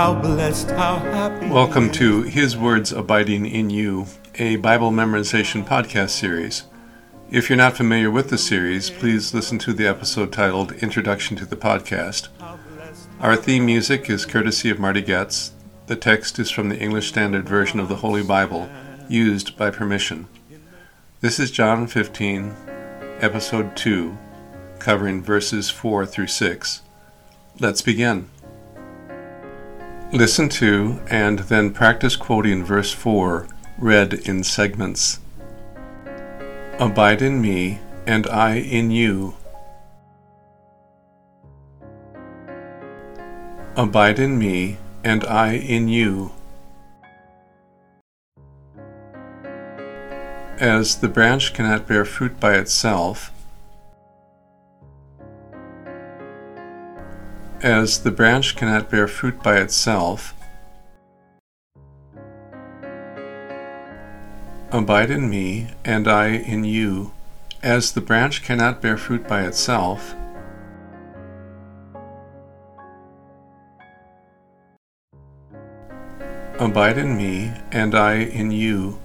How blessed, how happy. Welcome to His Words Abiding in You, a Bible memorization podcast series. If you're not familiar with the series, please listen to the episode titled Introduction to the Podcast. Our theme music is courtesy of Marty Goetz. The text is from the English Standard Version of the Holy Bible, used by permission. This is John 15, Episode 2, covering verses 4 through 6. Let's begin. Listen to and then practice quoting verse 4, read in segments. Abide in me, and I in you. Abide in me, and I in you. As the branch cannot bear fruit by itself, as the branch cannot bear fruit by itself, abide in me, and I in you. As the branch cannot bear fruit by itself, Abide in me, and I in you.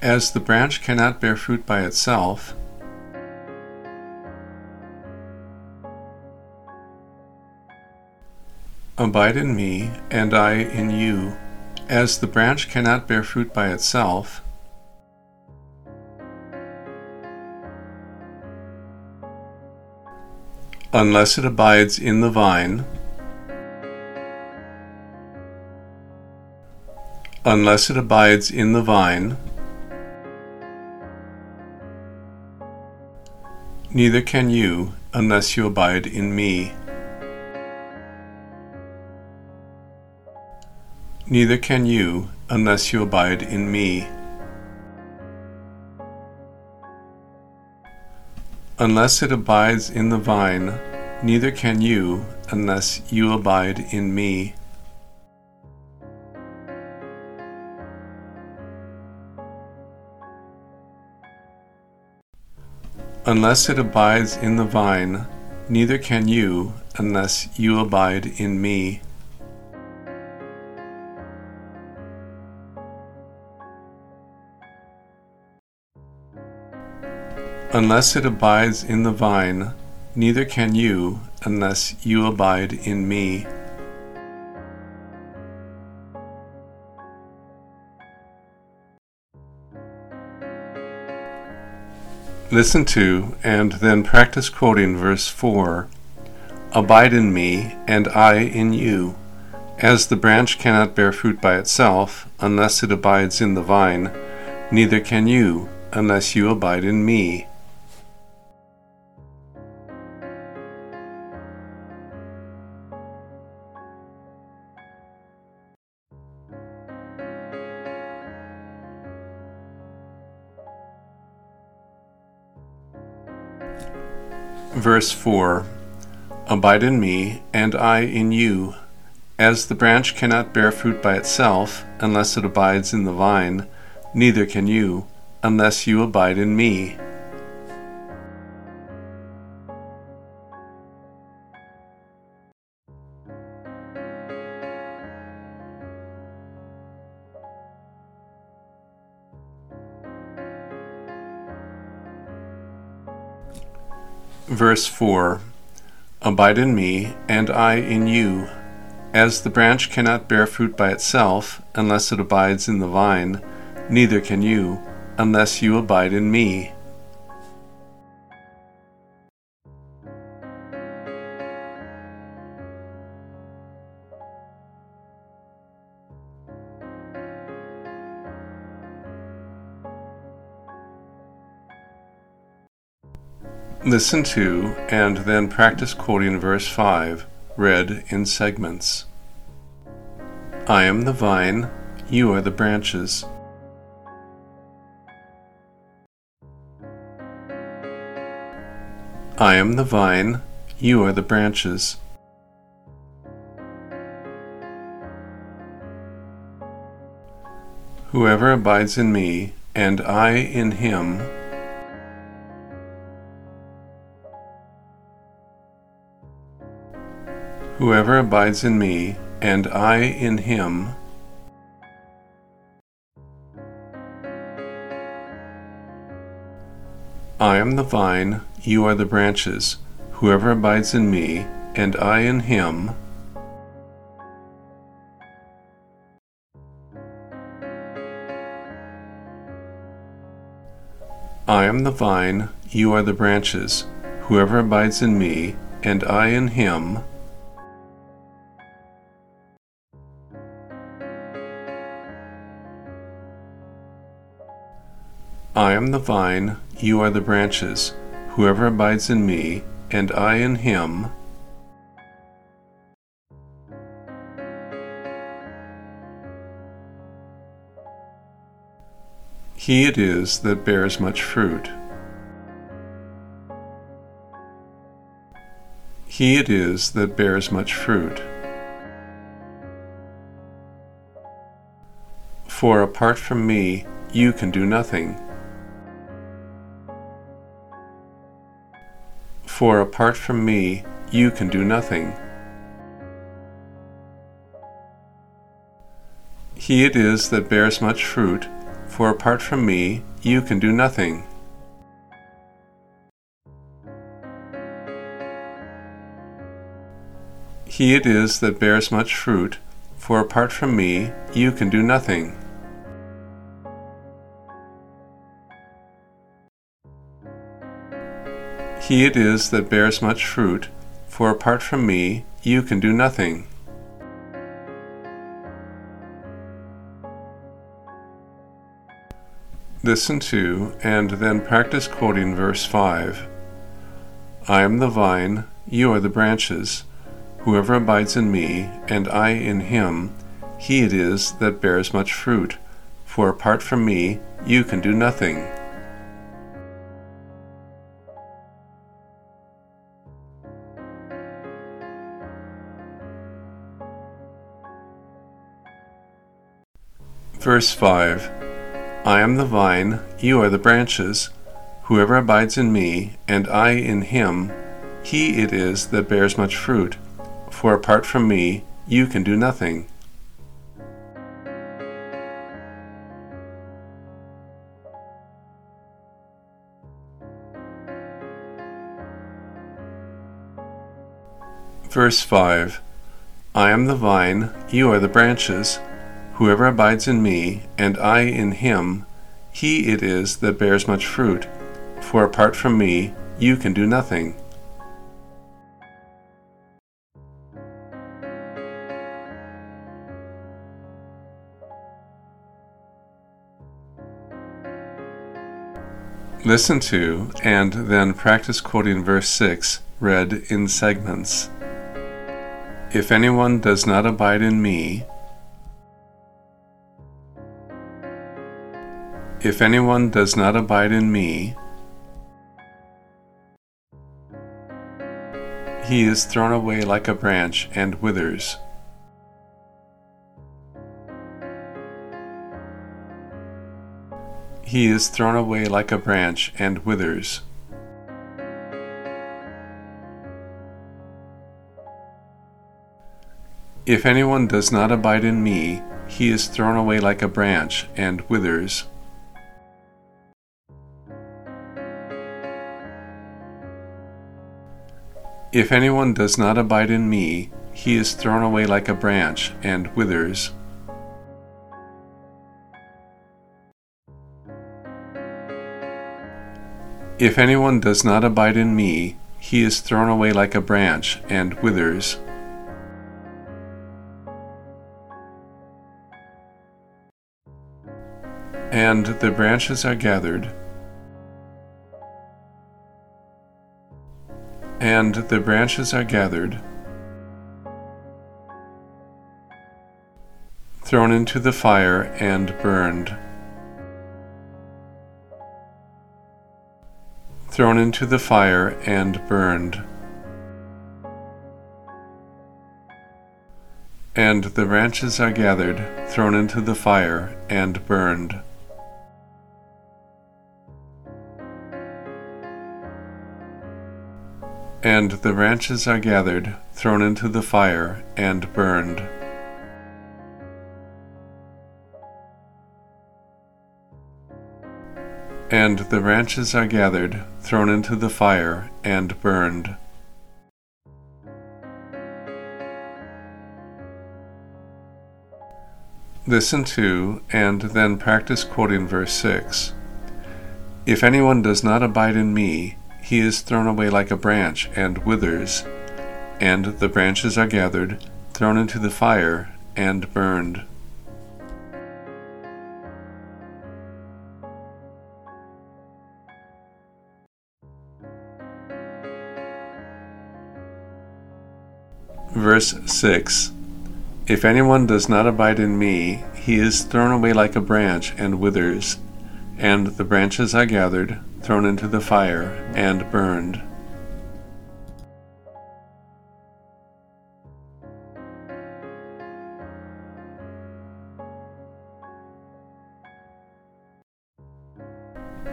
As the branch cannot bear fruit by itself, Abide in me, and I in you. As the branch cannot bear fruit by itself, unless it abides in the vine, unless it abides in the vine, neither can you unless you abide in me. Neither can you unless you abide in me. Unless it abides in the vine, neither can you unless you abide in me. Unless it abides in the vine, neither can you unless you abide in me. Unless it abides in the vine, neither can you unless you abide in me. Listen to and then practice quoting verse 4 Abide in me, and I in you. As the branch cannot bear fruit by itself unless it abides in the vine, neither can you unless you abide in me. Verse 4 Abide in me, and I in you. As the branch cannot bear fruit by itself unless it abides in the vine, neither can you unless you abide in me. Verse 4 Abide in me, and I in you. As the branch cannot bear fruit by itself unless it abides in the vine, neither can you unless you abide in me. Listen to and then practice quoting verse 5, read in segments. I am the vine, you are the branches. I am the vine, you are the branches. Whoever abides in me, and I in him, Whoever abides in me, and I in him. I am the vine, you are the branches. Whoever abides in me, and I in him, I am the vine, you are the branches. Whoever abides in me, and I in him, I am the vine, you are the branches. Whoever abides in me, and I in him, he it is that bears much fruit. He it is that bears much fruit. For apart from me, you can do nothing. For apart from me, you can do nothing. He it is that bears much fruit, for apart from me, you can do nothing. He it is that bears much fruit, for apart from me, you can do nothing. He it is that bears much fruit, for apart from me, you can do nothing. Listen to and then practice quoting verse 5. I am the vine, you are the branches. Whoever abides in me, and I in him, he it is that bears much fruit, for apart from me, you can do nothing. Verse 5 I am the vine, you are the branches. Whoever abides in me, and I in him, he it is that bears much fruit. For apart from me, you can do nothing. Verse 5 I am the vine, you are the branches. Whoever abides in me, and I in him, he it is that bears much fruit. For apart from me, you can do nothing. Listen to and then practice quoting verse 6, read in segments. If anyone does not abide in me, If anyone does not abide in me, he is thrown away like a branch and withers. He is thrown away like a branch and withers. If anyone does not abide in me, he is thrown away like a branch and withers. If anyone does not abide in me, he is thrown away like a branch and withers. If anyone does not abide in me, he is thrown away like a branch and withers. And the branches are gathered, and the branches are gathered, thrown into the fire, and burned. Thrown into the fire and burned. And the branches are gathered, thrown into the fire, and burned. and the branches are gathered, thrown into the fire, and burned. And the branches are gathered, thrown into the fire, and burned. Listen to and then practice quoting verse 6. If anyone does not abide in me, he is thrown away like a branch and withers, and the branches are gathered, thrown into the fire, and burned. Verse 6 If anyone does not abide in me, he is thrown away like a branch and withers, and the branches are gathered, thrown into the fire, and burned.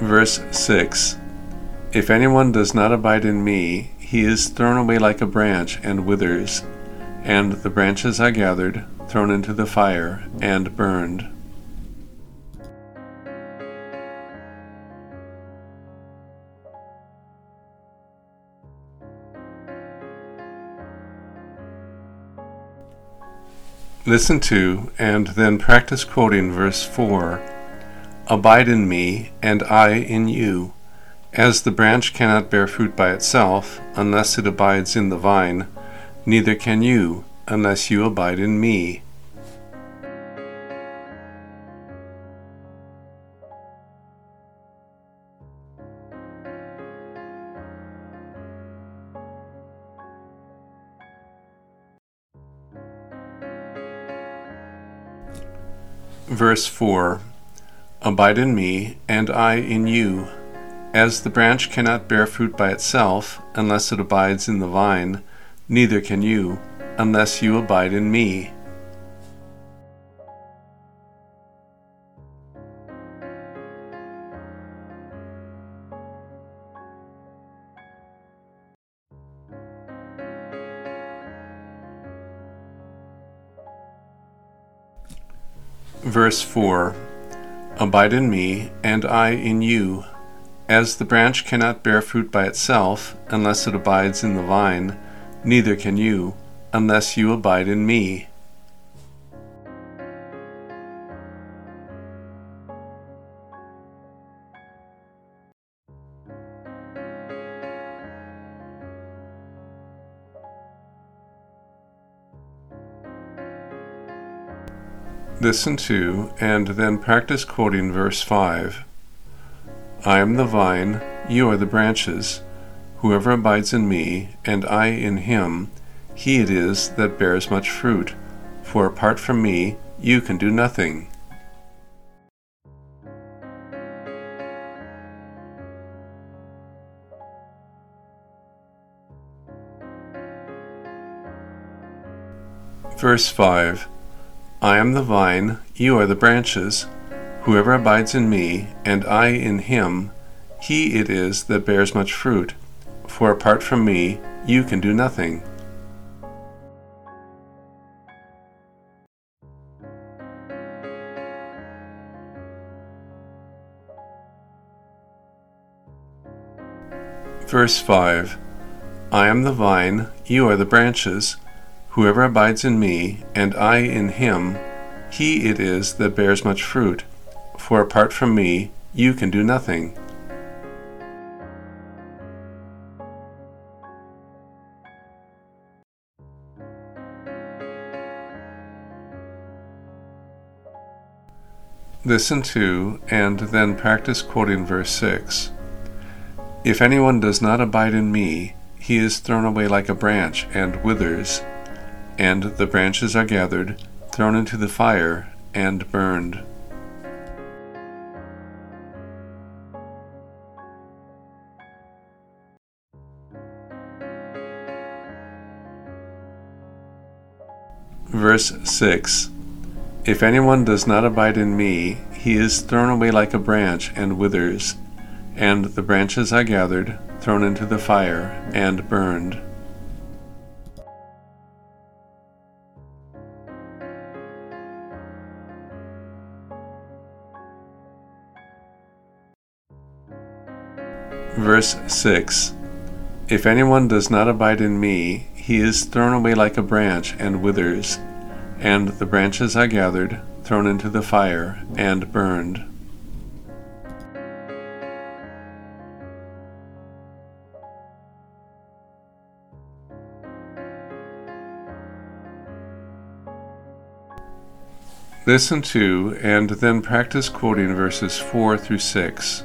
Verse 6 If anyone does not abide in me, he is thrown away like a branch and withers, and the branches are gathered, thrown into the fire, and burned. Listen to and then practice quoting verse 4 Abide in me, and I in you. As the branch cannot bear fruit by itself, unless it abides in the vine, neither can you, unless you abide in me. Verse 4 Abide in me, and I in you. As the branch cannot bear fruit by itself, unless it abides in the vine, neither can you, unless you abide in me. Verse 4 Abide in me, and I in you. As the branch cannot bear fruit by itself, unless it abides in the vine, neither can you, unless you abide in me. Listen to and then practice quoting verse 5. I am the vine, you are the branches. Whoever abides in me, and I in him, he it is that bears much fruit. For apart from me, you can do nothing. Verse 5 I am the vine, you are the branches. Whoever abides in me, and I in him, he it is that bears much fruit. For apart from me, you can do nothing. Verse 5 I am the vine, you are the branches. Whoever abides in me, and I in him, he it is that bears much fruit. For apart from me, you can do nothing. Listen to and then practice quoting verse 6. If anyone does not abide in me, he is thrown away like a branch and withers and the branches are gathered, thrown into the fire, and burned. Verse 6 If anyone does not abide in me, he is thrown away like a branch and withers, and the branches are gathered, thrown into the fire, and burned. Verse 6 If anyone does not abide in me, he is thrown away like a branch and withers, and the branches are gathered, thrown into the fire, and burned. Listen to and then practice quoting verses 4 through 6.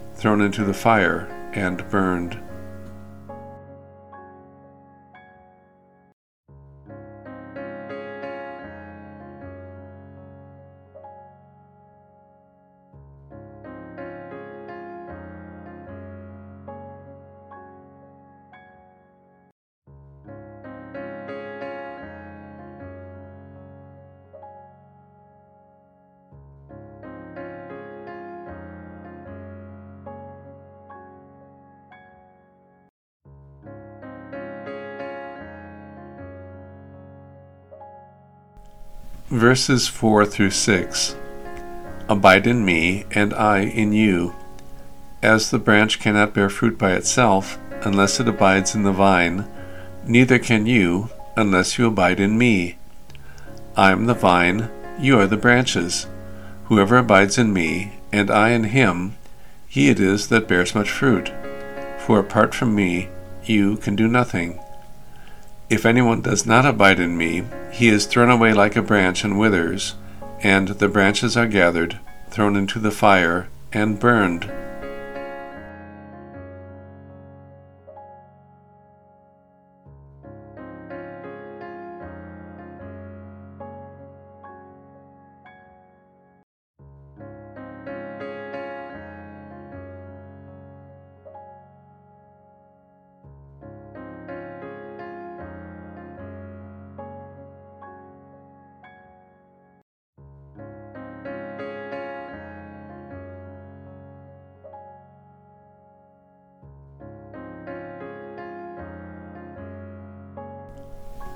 thrown into the fire, and burned. Verses 4 through 6 Abide in me, and I in you. As the branch cannot bear fruit by itself, unless it abides in the vine, neither can you, unless you abide in me. I am the vine, you are the branches. Whoever abides in me, and I in him, he it is that bears much fruit. For apart from me, you can do nothing. If anyone does not abide in me, he is thrown away like a branch and withers, and the branches are gathered, thrown into the fire, and burned.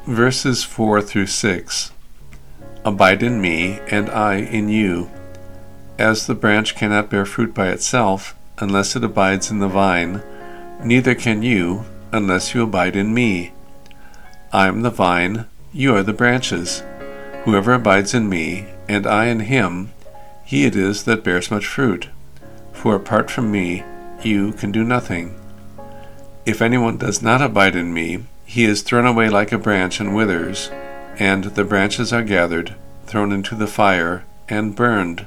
Verses 4 through 6 Abide in me, and I in you. As the branch cannot bear fruit by itself, unless it abides in the vine, neither can you, unless you abide in me. I am the vine, you are the branches. Whoever abides in me, and I in him, he it is that bears much fruit. For apart from me, you can do nothing. If anyone does not abide in me, he is thrown away like a branch and withers, and the branches are gathered, thrown into the fire, and burned.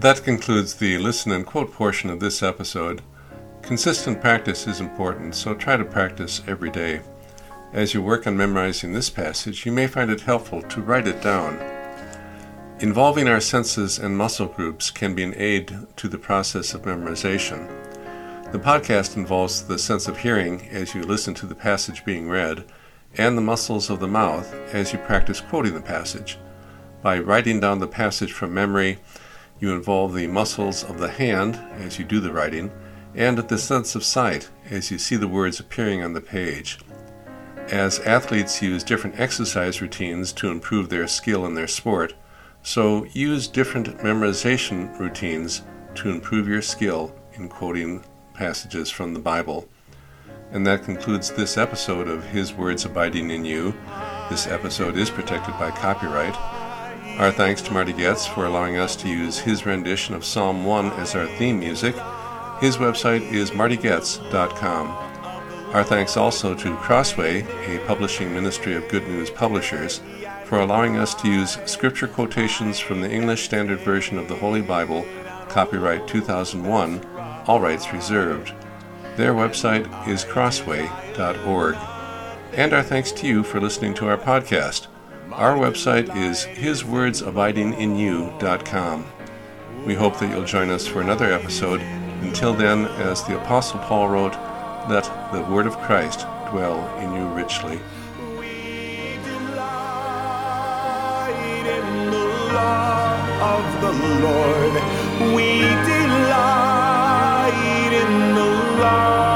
That concludes the listen and quote portion of this episode. Consistent practice is important, so try to practice every day. As you work on memorizing this passage, you may find it helpful to write it down. Involving our senses and muscle groups can be an aid to the process of memorization. The podcast involves the sense of hearing as you listen to the passage being read, and the muscles of the mouth as you practice quoting the passage. By writing down the passage from memory, you involve the muscles of the hand as you do the writing, and the sense of sight as you see the words appearing on the page. As athletes use different exercise routines to improve their skill in their sport, so use different memorization routines to improve your skill in quoting passages from the Bible. And that concludes this episode of His Words Abiding in You. This episode is protected by copyright. Our thanks to Marty Goetz for allowing us to use his rendition of Psalm 1 as our theme music. His website is martygoetz.com. Our thanks also to Crossway, a publishing ministry of Good News Publishers, for allowing us to use scripture quotations from the English Standard Version of the Holy Bible, copyright 2001, all rights reserved. Their website is crossway.org. And our thanks to you for listening to our podcast. Our website is hiswordsabidinginyou.com. We hope that you'll join us for another episode. Until then, as the Apostle Paul wrote, let the word of Christ dwell in you richly. We delight in the law of the Lord. We delight in the law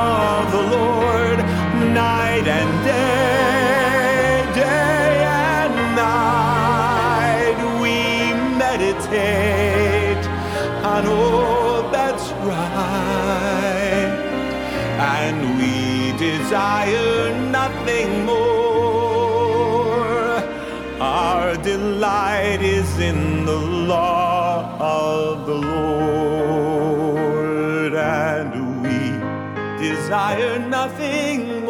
desire nothing more. Our delight is in the law of the Lord, and we desire nothing